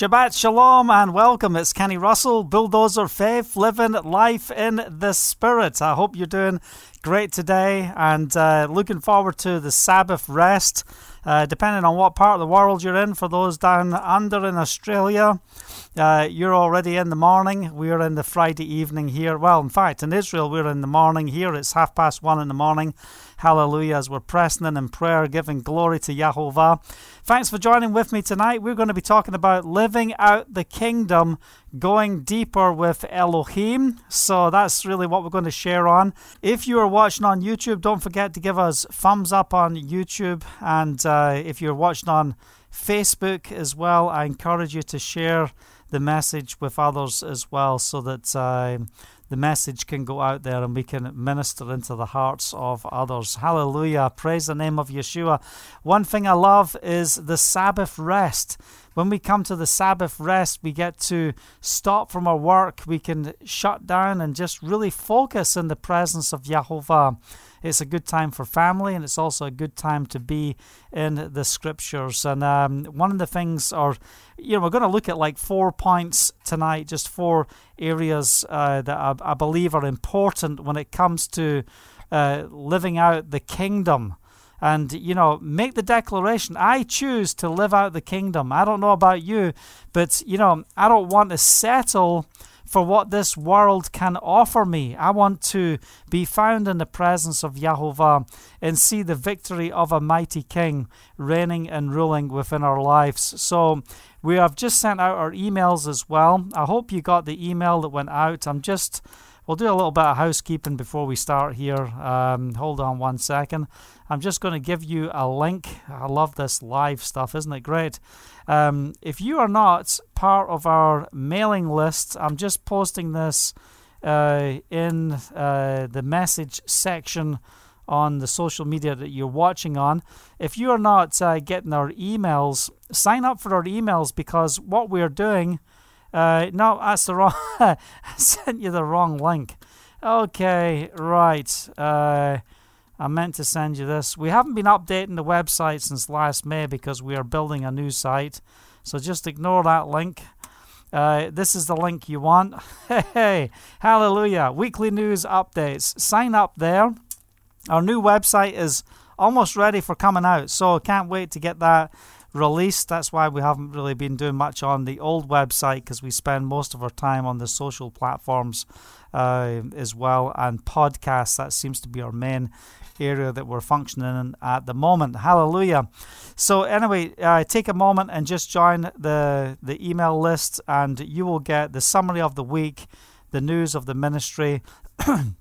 Shabbat Shalom and welcome. It's Kenny Russell, Bulldozer Faith, living life in the Spirit. I hope you're doing great today and uh, looking forward to the Sabbath rest. Uh, depending on what part of the world you're in, for those down under in Australia, uh, you're already in the morning. We're in the Friday evening here. Well, in fact, in Israel, we're in the morning. Here it's half past one in the morning. Hallelujah, as we're pressing in in prayer, giving glory to Yahovah. Thanks for joining with me tonight. We're going to be talking about living out the kingdom, going deeper with Elohim. So that's really what we're going to share on. If you are watching on YouTube, don't forget to give us thumbs up on YouTube. And uh, if you're watching on Facebook as well, I encourage you to share the message with others as well so that uh, the message can go out there and we can minister into the hearts of others. Hallelujah. Praise the name of Yeshua. One thing I love is the Sabbath rest. When we come to the Sabbath rest, we get to stop from our work. We can shut down and just really focus in the presence of Yahovah. It's a good time for family, and it's also a good time to be in the scriptures. And um, one of the things, or you know, we're going to look at like four points tonight, just four areas uh, that I, I, believe are important when it comes to uh, living out the kingdom. And, you know, make the declaration I choose to live out the kingdom. I don't know about you, but, you know, I don't want to settle for what this world can offer me. I want to be found in the presence of Yahovah and see the victory of a mighty king reigning and ruling within our lives. So we have just sent out our emails as well. I hope you got the email that went out. I'm just We'll do a little bit of housekeeping before we start here. Um, hold on one second. I'm just going to give you a link. I love this live stuff, isn't it great? Um, if you are not part of our mailing list, I'm just posting this uh, in uh, the message section on the social media that you're watching on. If you are not uh, getting our emails, sign up for our emails because what we're doing uh, no, that's the wrong. I sent you the wrong link. Okay, right. Uh, I meant to send you this. We haven't been updating the website since last May because we are building a new site. So just ignore that link. Uh, this is the link you want. Hey, hallelujah. Weekly news updates. Sign up there. Our new website is almost ready for coming out. So can't wait to get that released. That's why we haven't really been doing much on the old website because we spend most of our time on the social platforms uh, as well and podcasts. That seems to be our main area that we're functioning in at the moment. Hallelujah. So anyway, uh, take a moment and just join the the email list, and you will get the summary of the week, the news of the ministry. and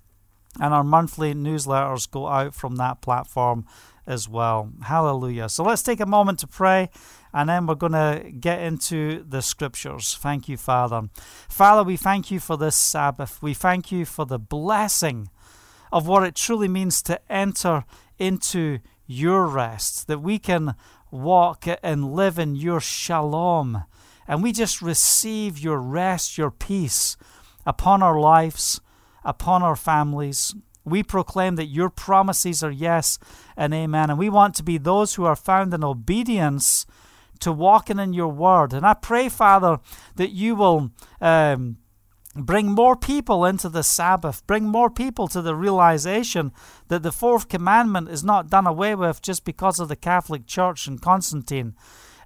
our monthly newsletters go out from that platform as well. Hallelujah. So let's take a moment to pray and then we're going to get into the scriptures. Thank you, Father. Father, we thank you for this Sabbath. We thank you for the blessing of what it truly means to enter into your rest, that we can walk and live in your shalom. And we just receive your rest, your peace upon our lives, upon our families, we proclaim that your promises are yes and amen. And we want to be those who are found in obedience to walking in your word. And I pray, Father, that you will. Um, bring more people into the Sabbath, bring more people to the realization that the fourth commandment is not done away with just because of the Catholic Church and Constantine.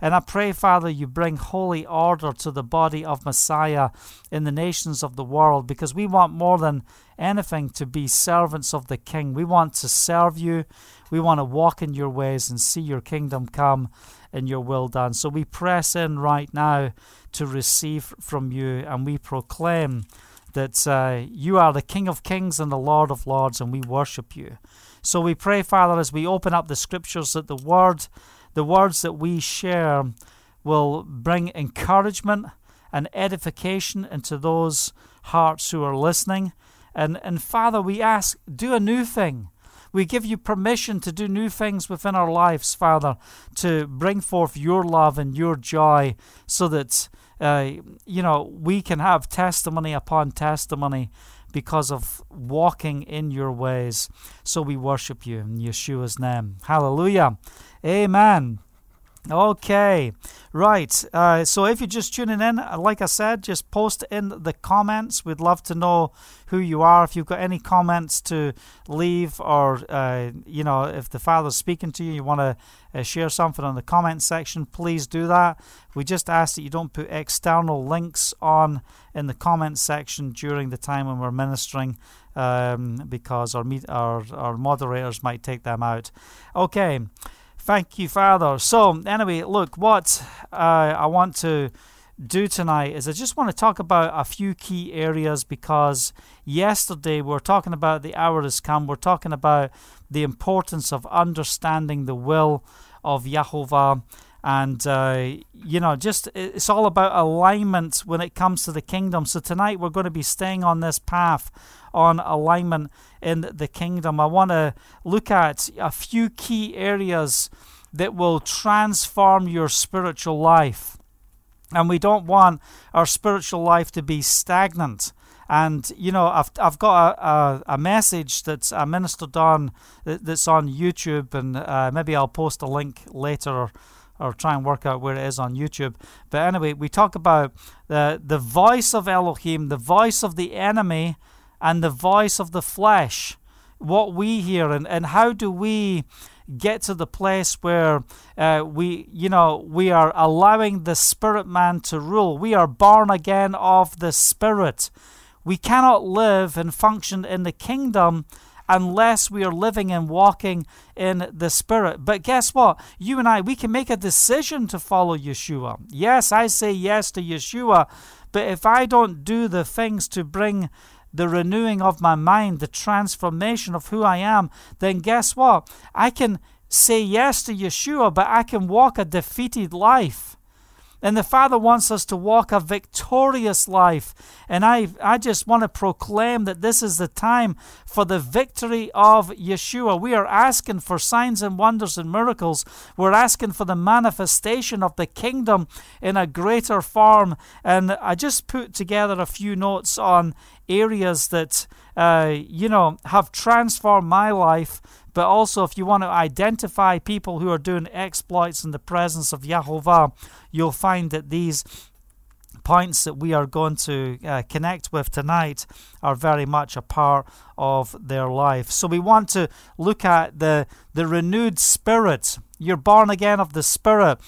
And I pray, Father, you bring holy order to the body of Messiah in the nations of the world because we want more than anything to be servants of the King. We want to serve you. We want to walk in your ways and see your kingdom come and your will done. So we press in right now to receive from you and we proclaim that uh, you are the King of kings and the Lord of lords, and we worship you. So we pray, Father, as we open up the scriptures, that the word, the words that we share, will bring encouragement and edification into those hearts who are listening. And, and Father, we ask, do a new thing. We give you permission to do new things within our lives, Father, to bring forth your love and your joy so that, uh, you know, we can have testimony upon testimony because of walking in your ways. So we worship you in Yeshua's name. Hallelujah. Amen. Okay, right. Uh, so if you're just tuning in, uh, like I said, just post in the comments. We'd love to know who you are. If you've got any comments to leave, or uh, you know, if the Father's speaking to you, you want to uh, share something in the comment section, please do that. We just ask that you don't put external links on in the comment section during the time when we're ministering. Um, because our, meet, our our moderators might take them out. Okay, Thank you, Father. So, anyway, look, what uh, I want to do tonight is I just want to talk about a few key areas because yesterday we are talking about the hour has come. We're talking about the importance of understanding the will of Yahovah. And, uh, you know, just it's all about alignment when it comes to the kingdom. So tonight we're going to be staying on this path on alignment in the kingdom. I want to look at a few key areas that will transform your spiritual life. And we don't want our spiritual life to be stagnant. And you know, I've I've got a, a, a message that's a ministered on that's on YouTube, and uh, maybe I'll post a link later or, or try and work out where it is on YouTube. But anyway, we talk about the the voice of Elohim, the voice of the enemy, and the voice of the flesh, what we hear, and, and how do we get to the place where uh, we, you know, we are allowing the spirit man to rule. We are born again of the spirit. We cannot live and function in the kingdom unless we are living and walking in the Spirit. But guess what? You and I, we can make a decision to follow Yeshua. Yes, I say yes to Yeshua, but if I don't do the things to bring the renewing of my mind, the transformation of who I am, then guess what? I can say yes to Yeshua, but I can walk a defeated life. And the Father wants us to walk a victorious life. And I, I just want to proclaim that this is the time for the victory of Yeshua. We are asking for signs and wonders and miracles. We're asking for the manifestation of the kingdom in a greater form. And I just put together a few notes on areas that, uh, you know, have transformed my life but also if you want to identify people who are doing exploits in the presence of Yahovah, you'll find that these points that we are going to uh, connect with tonight are very much a part of their life. So we want to look at the the renewed spirit. You're born again of the spirit.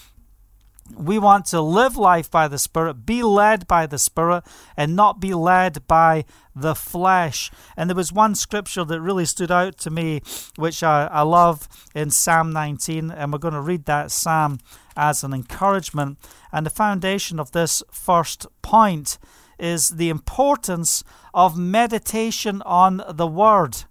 We want to live life by the Spirit, be led by the Spirit, and not be led by the flesh. And there was one scripture that really stood out to me, which I, I love in Psalm 19, and we're going to read that Psalm as an encouragement. And the foundation of this first point is the importance of meditation on the Word.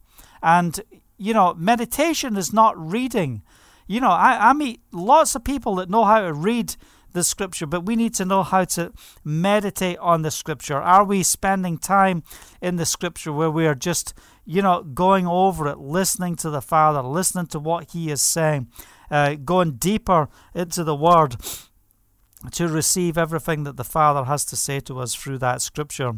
And, you know, meditation is not reading. You know, I, I meet lots of people that know how to read the scripture, but we need to know how to meditate on the scripture. Are we spending time in the scripture where we are just, you know, going over it, listening to the Father, listening to what He is saying, uh, going deeper into the Word to receive everything that the Father has to say to us through that scripture?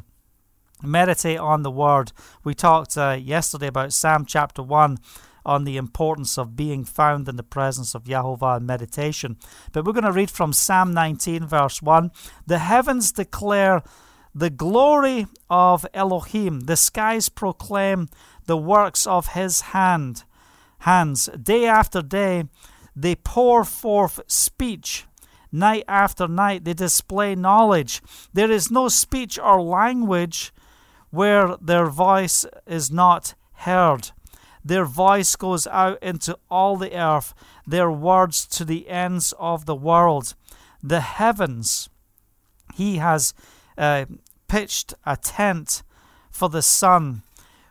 Meditate on the Word. We talked uh, yesterday about Psalm chapter 1 on the importance of being found in the presence of Yahovah in meditation. But we're going to read from Psalm 19, verse 1. The heavens declare the glory of Elohim, the skies proclaim the works of his hand. Hands. Day after day, they pour forth speech. Night after night, they display knowledge. There is no speech or language where their voice is not heard. Their voice goes out into all the earth, their words to the ends of the world. The heavens, He has uh, pitched a tent for the sun,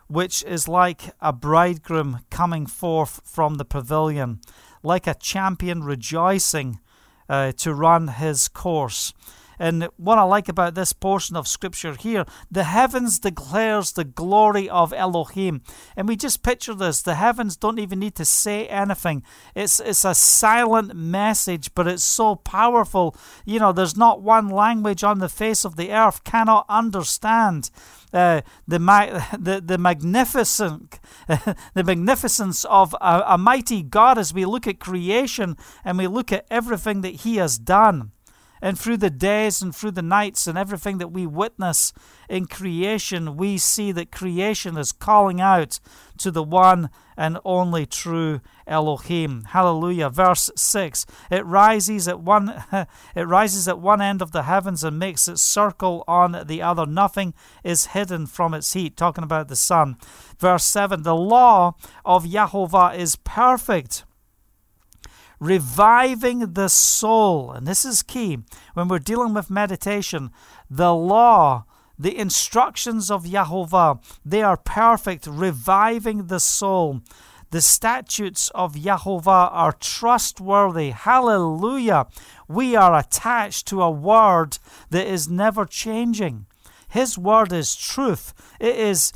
which is like a bridegroom coming forth from the pavilion, like a champion rejoicing uh, to run his course. And what I like about this portion of scripture here, the heavens declares the glory of Elohim. And we just picture this. The heavens don't even need to say anything. It's it's a silent message, but it's so powerful. You know, there's not one language on the face of the earth cannot understand uh, the, the, the magnificent the magnificence of a, a mighty God as we look at creation and we look at everything that He has done. And through the days and through the nights and everything that we witness in creation, we see that creation is calling out to the one and only true Elohim. Hallelujah. Verse 6. It rises at one it rises at one end of the heavens and makes its circle on the other. Nothing is hidden from its heat. Talking about the sun. Verse 7. The law of Yahovah is perfect reviving the soul. And this is key when we're dealing with meditation. The law, the instructions of Yahovah, they are perfect, reviving the soul. The statutes of Yahovah are trustworthy. Hallelujah. We are attached to a word that is never changing. His word is truth. It is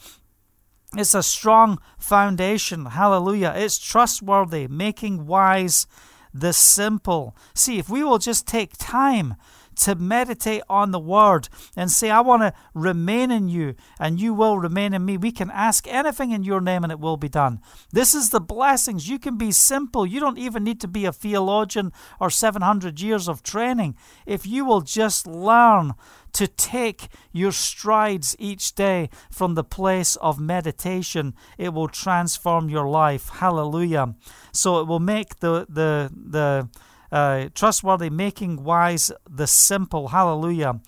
it's a strong foundation. Hallelujah. It's trustworthy, making wise the simple. See, if we will just take time to meditate on the word and say, I want to remain in you and you will remain in me. We can ask anything in your name and it will be done. This is the blessings. You can be simple. You don't even need to be a theologian or 700 years of training. If you will just learn to take your strides each day from the place of meditation, it will transform your life. Hallelujah. So it will make the the the uh, trustworthy, making wise the simple. Hallelujah.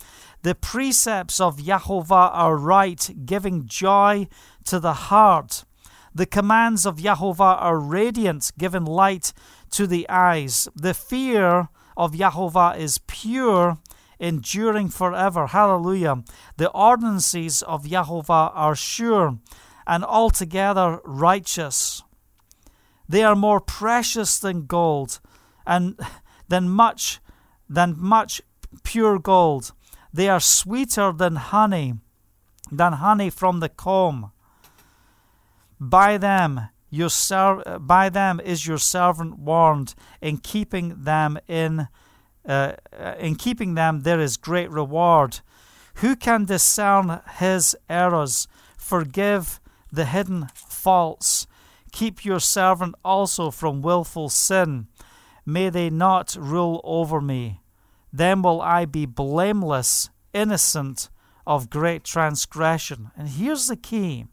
The precepts of Yahovah are right, giving joy to the heart. The commands of Yahovah are radiant, giving light to the eyes. The fear of Yahovah is pure, enduring forever. Hallelujah. The ordinances of Yahovah are sure and altogether righteous. They are more precious than gold and than much than much pure gold. They are sweeter than honey, than honey from the comb. By them your ser- by them is your servant warned. In keeping them in uh, in keeping them there is great reward. Who can discern his errors? Forgive the hidden faults. Keep your servant also from wilful sin. May they not rule over me. Then will I be blameless, innocent of great transgression. And here's the key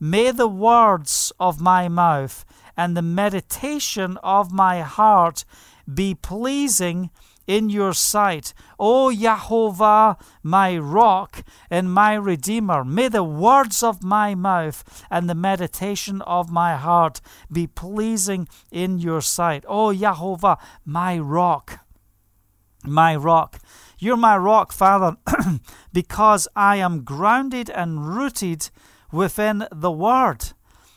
May the words of my mouth and the meditation of my heart be pleasing in your sight. O Yahovah, my rock and my redeemer, may the words of my mouth and the meditation of my heart be pleasing in your sight. O Yahovah, my rock, my rock. You're my rock, Father, because I am grounded and rooted within the Word.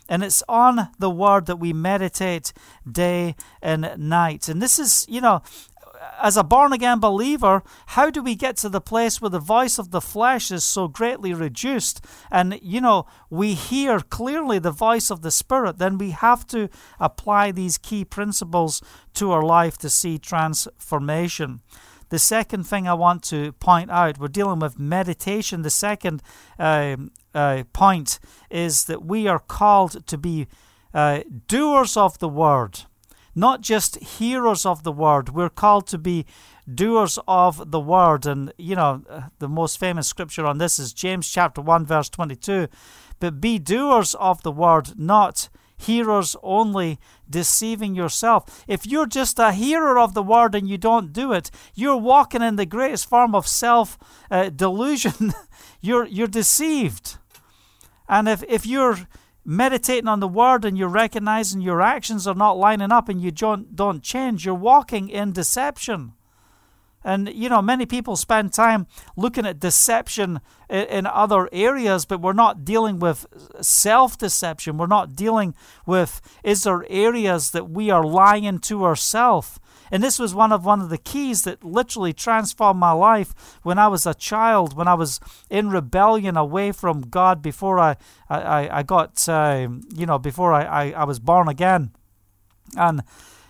And it's on the Word that we meditate day and night. And this is, you know, as a born again believer, how do we get to the place where the voice of the flesh is so greatly reduced and, you know, we hear clearly the voice of the Spirit? Then we have to apply these key principles to our life to see transformation. The second thing I want to point out, we're dealing with meditation. The second uh, uh, point is that we are called to be uh, doers of the word not just hearers of the word. We're called to be doers of the word. And, you know, the most famous scripture on this is James chapter 1, verse 22. But be doers of the word, not hearers only, deceiving yourself. If you're just a hearer of the word and you don't do it, you're walking in the greatest form of self uh, delusion. you're, you're deceived. And if, if you're meditating on the word and you're recognizing your actions are not lining up and you don't, don't change, you're walking in deception. And, you know, many people spend time looking at deception in, in other areas, but we're not dealing with self deception. We're not dealing with, is there areas that we are lying to ourselves? And this was one of one of the keys that literally transformed my life when I was a child, when I was in rebellion away from God before I I, I got uh, you know before I, I, I was born again. And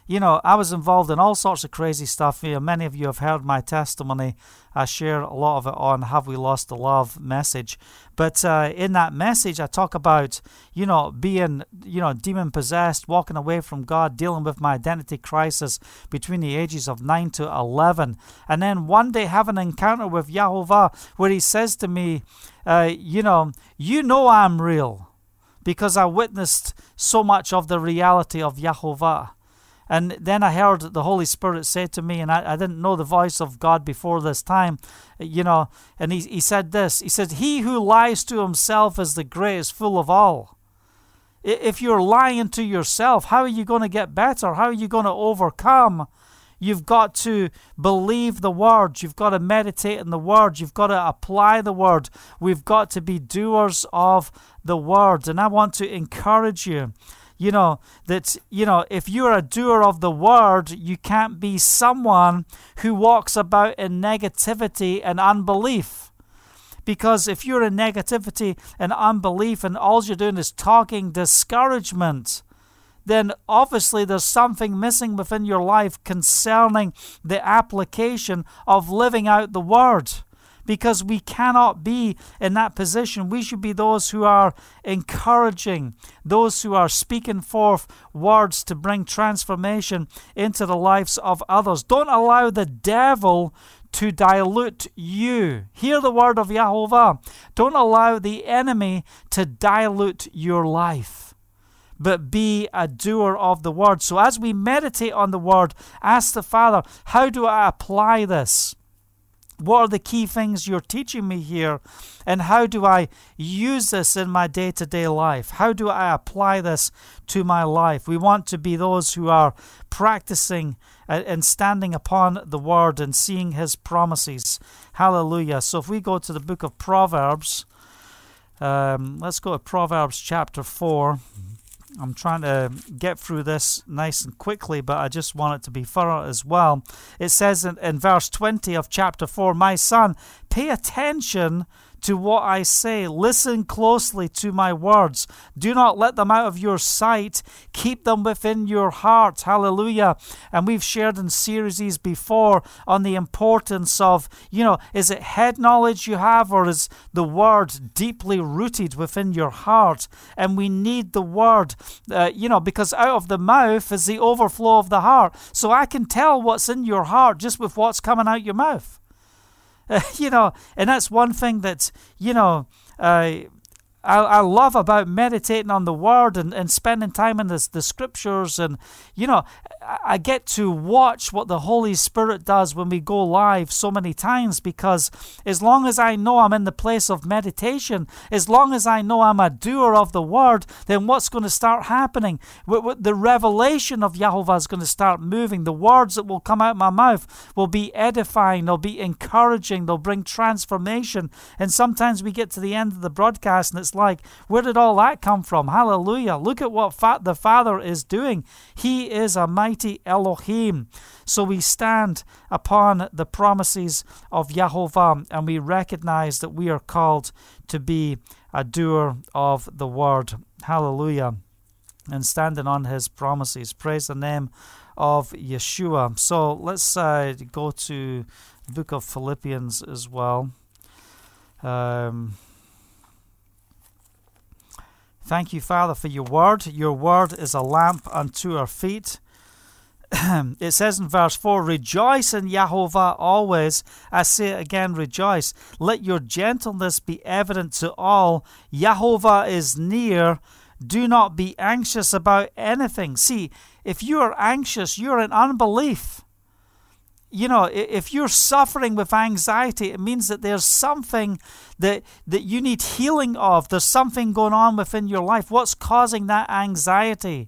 you know, I was involved in all sorts of crazy stuff. You know, many of you have heard my testimony. I share a lot of it on Have We Lost the Love message. But uh, in that message, I talk about, you know, being, you know, demon possessed, walking away from God, dealing with my identity crisis between the ages of 9 to 11. And then one day have an encounter with Yahovah where he says to me, uh, you know, you know I'm real because I witnessed so much of the reality of Yahovah. And then I heard the Holy Spirit say to me, and I, I didn't know the voice of God before this time, you know, and he, he said this He said, He who lies to himself is the greatest fool of all. If you're lying to yourself, how are you going to get better? How are you going to overcome? You've got to believe the word. You've got to meditate in the word. You've got to apply the word. We've got to be doers of the word. And I want to encourage you you know, that, you know, if you're a doer of the word, you can't be someone who walks about in negativity and unbelief. Because if you're in negativity and unbelief and all you're doing is talking discouragement, then obviously there's something missing within your life concerning the application of living out the word because we cannot be in that position. We should be those who are encouraging, those who are speaking forth words to bring transformation into the lives of others. Don't allow the devil to dilute you. Hear the word of Yahovah. Don't allow the enemy to dilute your life but be a doer of the word. So, as we meditate on the word, ask the Father, how do I apply this? What are the key things you're teaching me here? And how do I use this in my day to day life? How do I apply this to my life? We want to be those who are practicing and standing upon the word and seeing his promises. Hallelujah. So if we go to the book of Proverbs, um, let's go to Proverbs chapter 4. I'm trying to get through this nice and quickly, but I just want it to be thorough as well. It says in, in verse 20 of chapter 4 My son, pay attention to what I say. Listen closely to my words. Do not let them out of your sight. Keep them within your heart. Hallelujah. And we've shared in series before on the importance of, you know, is it head knowledge you have or is the word deeply rooted within your heart? And we need the word, uh, you know, because out of the mouth is the overflow of the heart. So I can tell what's in your heart just with what's coming out your mouth. you know, and that's one thing that, you know, uh, I, I love about meditating on the Word and, and spending time in the, the Scriptures. And, you know, I get to watch what the Holy Spirit does when we go live so many times because as long as I know I'm in the place of meditation, as long as I know I'm a doer of the Word, then what's going to start happening? The revelation of Yahovah is going to start moving. The words that will come out of my mouth will be edifying, they'll be encouraging, they'll bring transformation. And sometimes we get to the end of the broadcast and it's like, where did all that come from? Hallelujah. Look at what the Father is doing. He is a mighty Elohim. So we stand upon the promises of Yahovah and we recognize that we are called to be a doer of the word. Hallelujah. And standing on his promises. Praise the name of Yeshua. So let's uh, go to the book of Philippians as well. Um, Thank you, Father, for your word. Your word is a lamp unto our feet. it says in verse 4 Rejoice in Yahovah always. I say again, rejoice. Let your gentleness be evident to all. Yahovah is near. Do not be anxious about anything. See, if you are anxious, you're in unbelief you know, if you're suffering with anxiety, it means that there's something that, that you need healing of. There's something going on within your life. What's causing that anxiety?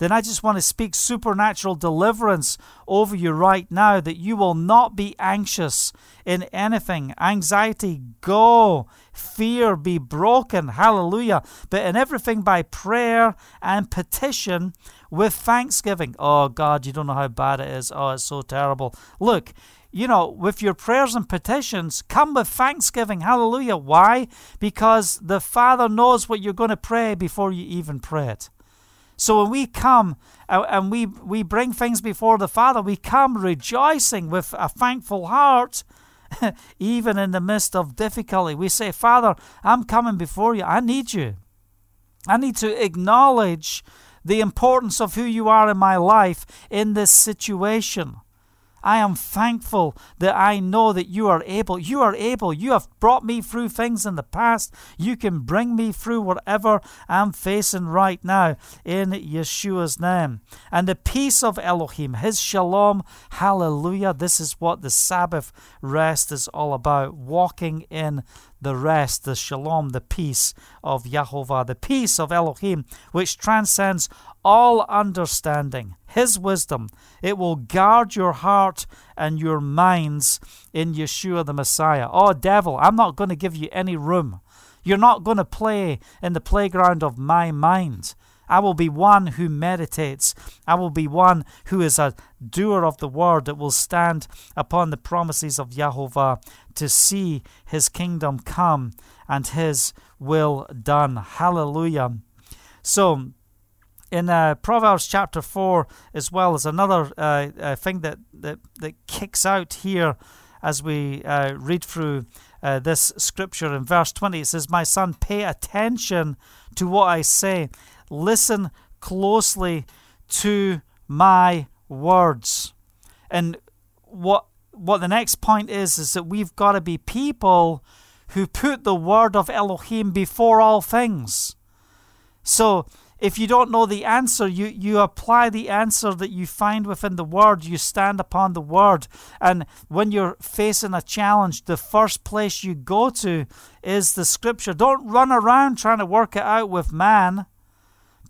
Then I just want to speak supernatural deliverance over you right now that you will not be anxious in anything. Anxiety, go. Fear, be broken. Hallelujah. But in everything by prayer and petition with thanksgiving. Oh, God, you don't know how bad it is. Oh, it's so terrible. Look, you know, with your prayers and petitions, come with thanksgiving. Hallelujah. Why? Because the Father knows what you're going to pray before you even pray it. So when we come uh, and we, we bring things before the Father, we come rejoicing with a thankful heart, even in the midst of difficulty. We say, Father, I'm coming before you. I need you. I need to acknowledge the importance of who you are in my life in this situation. I am thankful that I know that you are able. You are able. You have brought me through things in the past. You can bring me through whatever I'm facing right now in Yeshua's name. And the peace of Elohim, his shalom, hallelujah. This is what the Sabbath rest is all about walking in the rest, the shalom, the peace of Yahovah, the peace of Elohim, which transcends all understanding, His wisdom. It will guard your heart and your minds in Yeshua the Messiah. Oh, devil, I'm not going to give you any room. You're not going to play in the playground of my mind. I will be one who meditates. I will be one who is a doer of the word that will stand upon the promises of Yahovah to see his kingdom come and his will done. Hallelujah. So, in uh, Proverbs chapter 4 as well as another uh, uh, thing that, that, that kicks out here as we uh, read through uh, this scripture in verse 20. It says, My son, pay attention to what I say, listen closely to my words. And what what the next point is is that we've got to be people who put the word of Elohim before all things. So if you don't know the answer, you, you apply the answer that you find within the Word. You stand upon the Word. And when you're facing a challenge, the first place you go to is the Scripture. Don't run around trying to work it out with man,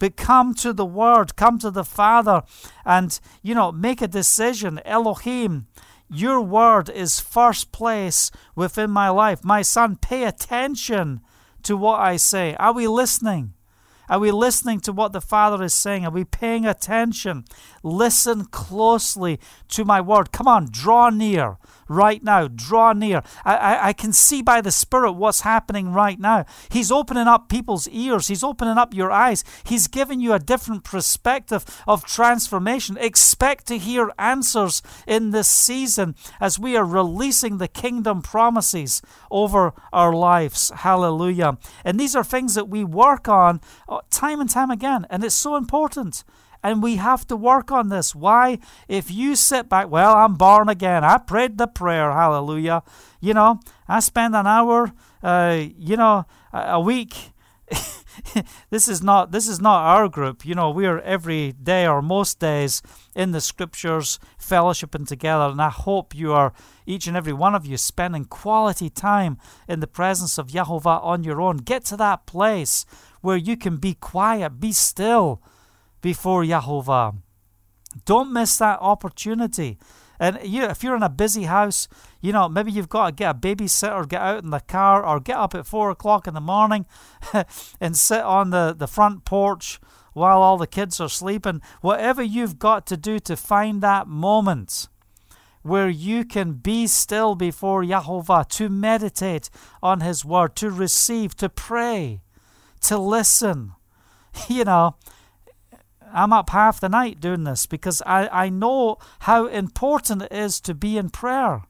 but come to the Word, come to the Father, and, you know, make a decision. Elohim, your Word is first place within my life. My son, pay attention to what I say. Are we listening? Are we listening to what the Father is saying? Are we paying attention? Listen closely to my word. Come on, draw near right now. Draw near. I, I, I, can see by the Spirit what's happening right now. He's opening up people's ears, He's opening up your eyes. He's giving you a different perspective of transformation. Expect to hear answers in this season as we are releasing the kingdom promises over our lives. Hallelujah. And these are things that we work on uh, time and time again, and it's so important. And we have to work on this. Why? If you sit back, well, I'm born again. I prayed the prayer. Hallelujah. You know, I spend an hour, uh, you know, a week. this is not this is not our group. You know, we are every day or most days in the scriptures, fellowshipping together. And I hope you are each and every one of you spending quality time in the presence of Yahovah on your own. Get to that place where you can be quiet, be still before Yahovah. Don't miss that opportunity. And you, if you're in a busy house, you know, maybe you've got to get a babysitter, get out in the car, or get up at four o'clock in the morning and sit on the, the front porch while all the kids are sleeping. Whatever you've got to do to find that moment where you can be still before Yahovah, to meditate on His Word, to receive, to pray, to listen. You know, I'm up half the night doing this because I, I know how important it is to be in prayer.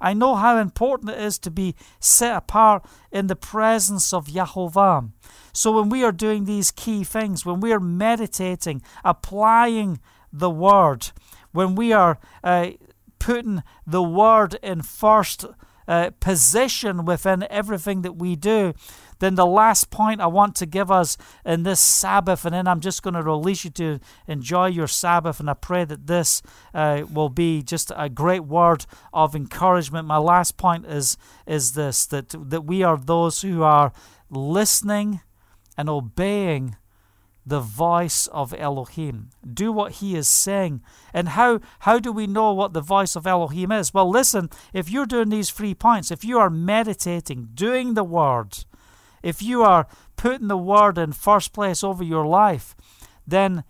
I know how important it is to be set apart in the presence of Yahovah. So when we are doing these key things, when we are meditating, applying the word, when we are uh, putting the word in first uh, position within everything that we do, then the last point I want to give us in this Sabbath, and then I'm just going to release you to enjoy your Sabbath, and I pray that this uh, will be just a great word of encouragement. My last point is is this that that we are those who are listening and obeying the voice of Elohim. Do what he is saying. And how, how do we know what the voice of Elohim is? Well, listen, if you're doing these three points, if you are meditating, doing the word, if you are putting the word in first place over your life, then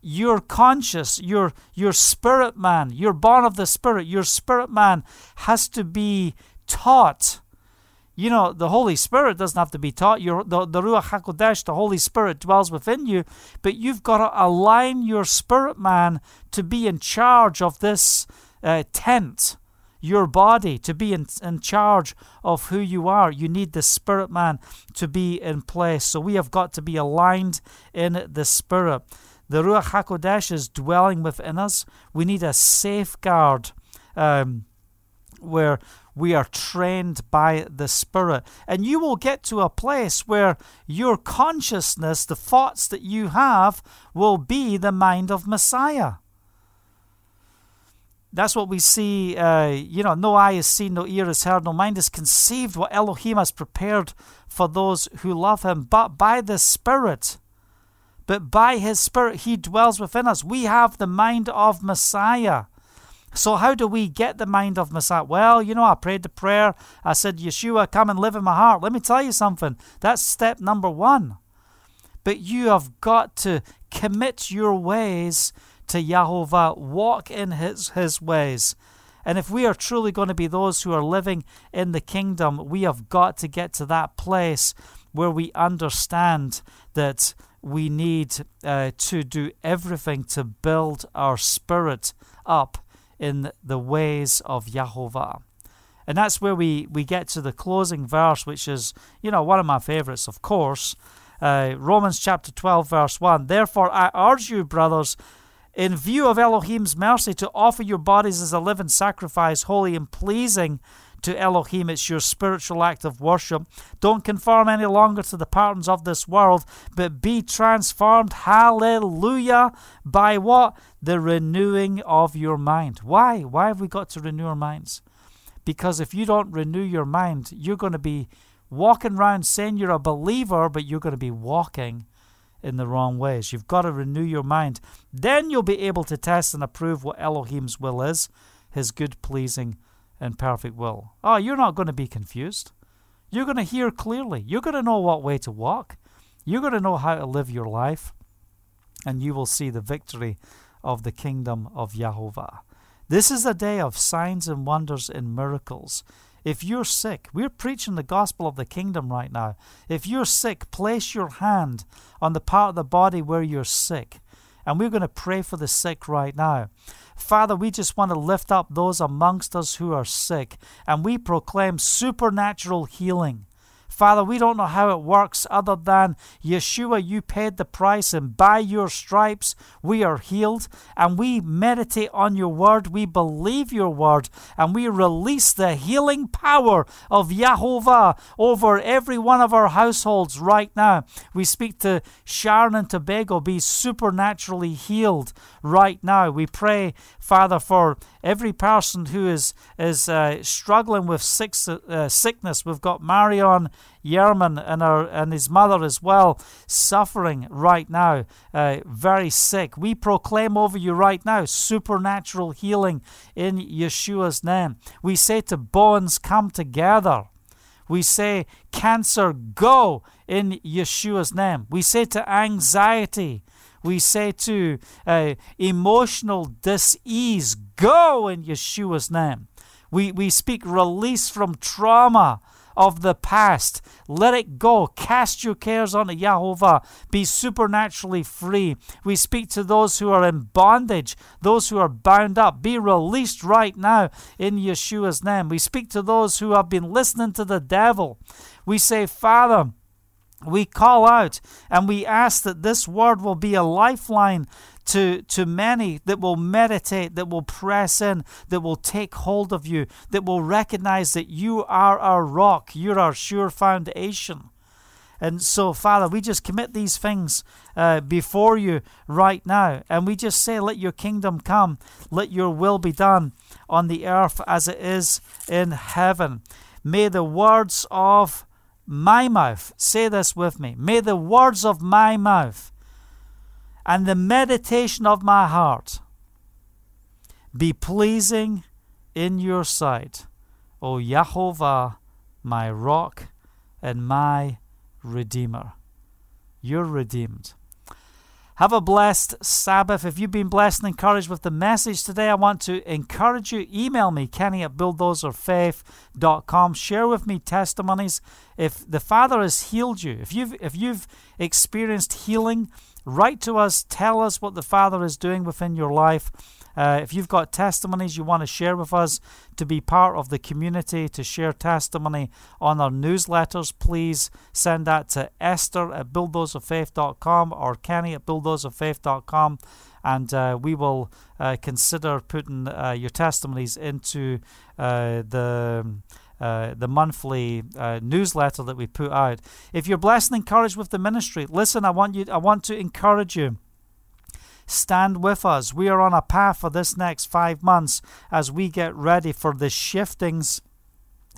your conscious, your your spirit man, you're born of the spirit, your spirit man has to be taught you know, the Holy Spirit doesn't have to be taught. Your, the, the Ruach HaKodesh, the Holy Spirit, dwells within you, but you've got to align your spirit man to be in charge of this uh, tent, your body, to be in, in charge of who you are. You need the spirit man to be in place. So we have got to be aligned in the spirit. The Ruach HaKodesh is dwelling within us. We need a safeguard. Um, where we are trained by the Spirit. And you will get to a place where your consciousness, the thoughts that you have, will be the mind of Messiah. That's what we see. Uh, you know, no eye has seen, no ear has heard, no mind has conceived what Elohim has prepared for those who love him. But by the Spirit, but by his Spirit, he dwells within us. We have the mind of Messiah. So, how do we get the mind of Messiah? Well, you know, I prayed the prayer. I said, Yeshua, come and live in my heart. Let me tell you something. That's step number one. But you have got to commit your ways to Yahovah, walk in his, his ways. And if we are truly going to be those who are living in the kingdom, we have got to get to that place where we understand that we need uh, to do everything to build our spirit up in the ways of Yahovah. And that's where we, we get to the closing verse, which is, you know, one of my favorites, of course. Uh, Romans chapter 12, verse 1. Therefore, I urge you, brothers, in view of Elohim's mercy, to offer your bodies as a living sacrifice, holy and pleasing to Elohim. It's your spiritual act of worship. Don't conform any longer to the patterns of this world, but be transformed, hallelujah, by what? The renewing of your mind. Why? Why have we got to renew our minds? Because if you don't renew your mind, you're going to be walking around saying you're a believer, but you're going to be walking in the wrong ways. You've got to renew your mind. Then you'll be able to test and approve what Elohim's will is, his good, pleasing, and perfect will. Oh, you're not going to be confused. You're going to hear clearly. You're going to know what way to walk. You're going to know how to live your life. And you will see the victory of the kingdom of Yahovah. This is a day of signs and wonders and miracles. If you're sick, we're preaching the gospel of the kingdom right now. If you're sick, place your hand on the part of the body where you're sick. And we're going to pray for the sick right now. Father, we just want to lift up those amongst us who are sick, and we proclaim supernatural healing. Father, we don't know how it works other than Yeshua, you paid the price, and by your stripes we are healed. And we meditate on your word, we believe your word, and we release the healing power of Yahovah over every one of our households right now. We speak to Sharon and Tobago, be supernaturally healed right now. We pray, Father, for every person who is is uh, struggling with sick, uh, sickness. We've got Marion Yerman and her and his mother as well, suffering right now, uh, very sick. We proclaim over you right now supernatural healing in Yeshua's name. We say to bones, come together. We say, cancer, go in Yeshua's name. We say to anxiety, we say to uh, emotional dis-ease, go in Yeshua's name. We, we speak release from trauma of the past. Let it go. Cast your cares onto Yahovah. Be supernaturally free. We speak to those who are in bondage, those who are bound up. Be released right now in Yeshua's name. We speak to those who have been listening to the devil. We say, Father, we call out and we ask that this word will be a lifeline to, to many that will meditate, that will press in, that will take hold of you, that will recognize that you are our rock, you're our sure foundation. And so, Father, we just commit these things uh, before you right now. And we just say, let your kingdom come, let your will be done on the earth as it is in heaven. May the words of my mouth. Say this with me. May the words of my mouth and the meditation of my heart be pleasing in your sight, O Yahovah, my rock and my redeemer. You're redeemed. Have a blessed Sabbath. If you've been blessed and encouraged with the message today, I want to encourage you. Email me, Kenny at bulldozerfaith.com. Share with me testimonies. If the Father has healed you, if you've if you've experienced healing, write to us, tell us what the Father is doing within your life. Uh, if you've got testimonies you want to share with us to be part of the community, to share testimony on our newsletters, please send that to Esther at bulldozerfaith.com or Kenny at bulldozerfaith.com and uh, we will uh, consider putting uh, your testimonies into uh, the. Uh, the monthly uh, newsletter that we put out. If you're blessed and encouraged with the ministry, listen. I want you. I want to encourage you Stand with us. We are on a path for this next five months as we get ready for the shiftings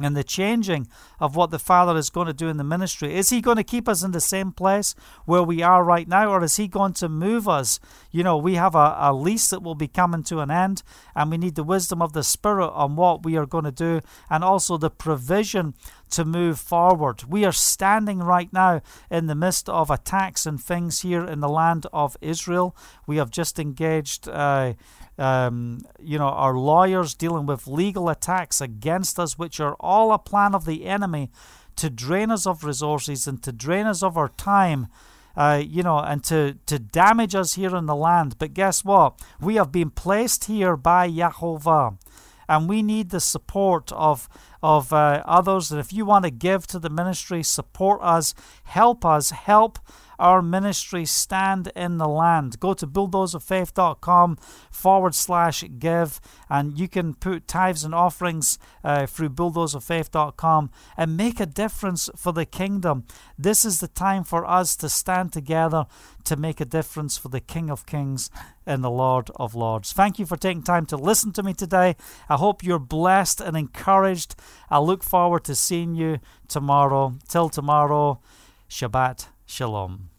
and the changing of what the Father is going to do in the ministry. Is He going to keep us in the same place where we are right now, or is He going to move us? You know, we have a, a lease that will be coming to an end, and we need the wisdom of the Spirit on what we are going to do, and also the provision to move forward. We are standing right now in the midst of attacks and things here in the land of Israel. We have just engaged. Uh, um, you know, our lawyers dealing with legal attacks against us, which are all a plan of the enemy to drain us of resources and to drain us of our time. Uh, you know, and to, to damage us here in the land. But guess what? We have been placed here by Yahovah, and we need the support of of uh, others. And if you want to give to the ministry, support us, help us, help our ministry stand in the land. Go to bulldozerfaith.com forward slash give, and you can put tithes and offerings uh, through bulldozerfaith.com and make a difference for the kingdom. This is the time for us to stand together to make a difference for the King of Kings and the Lord of Lords. Thank you for taking time to listen to me today. I hope you're blessed and encouraged. I look forward to seeing you tomorrow. Till tomorrow, Shabbat Shalom.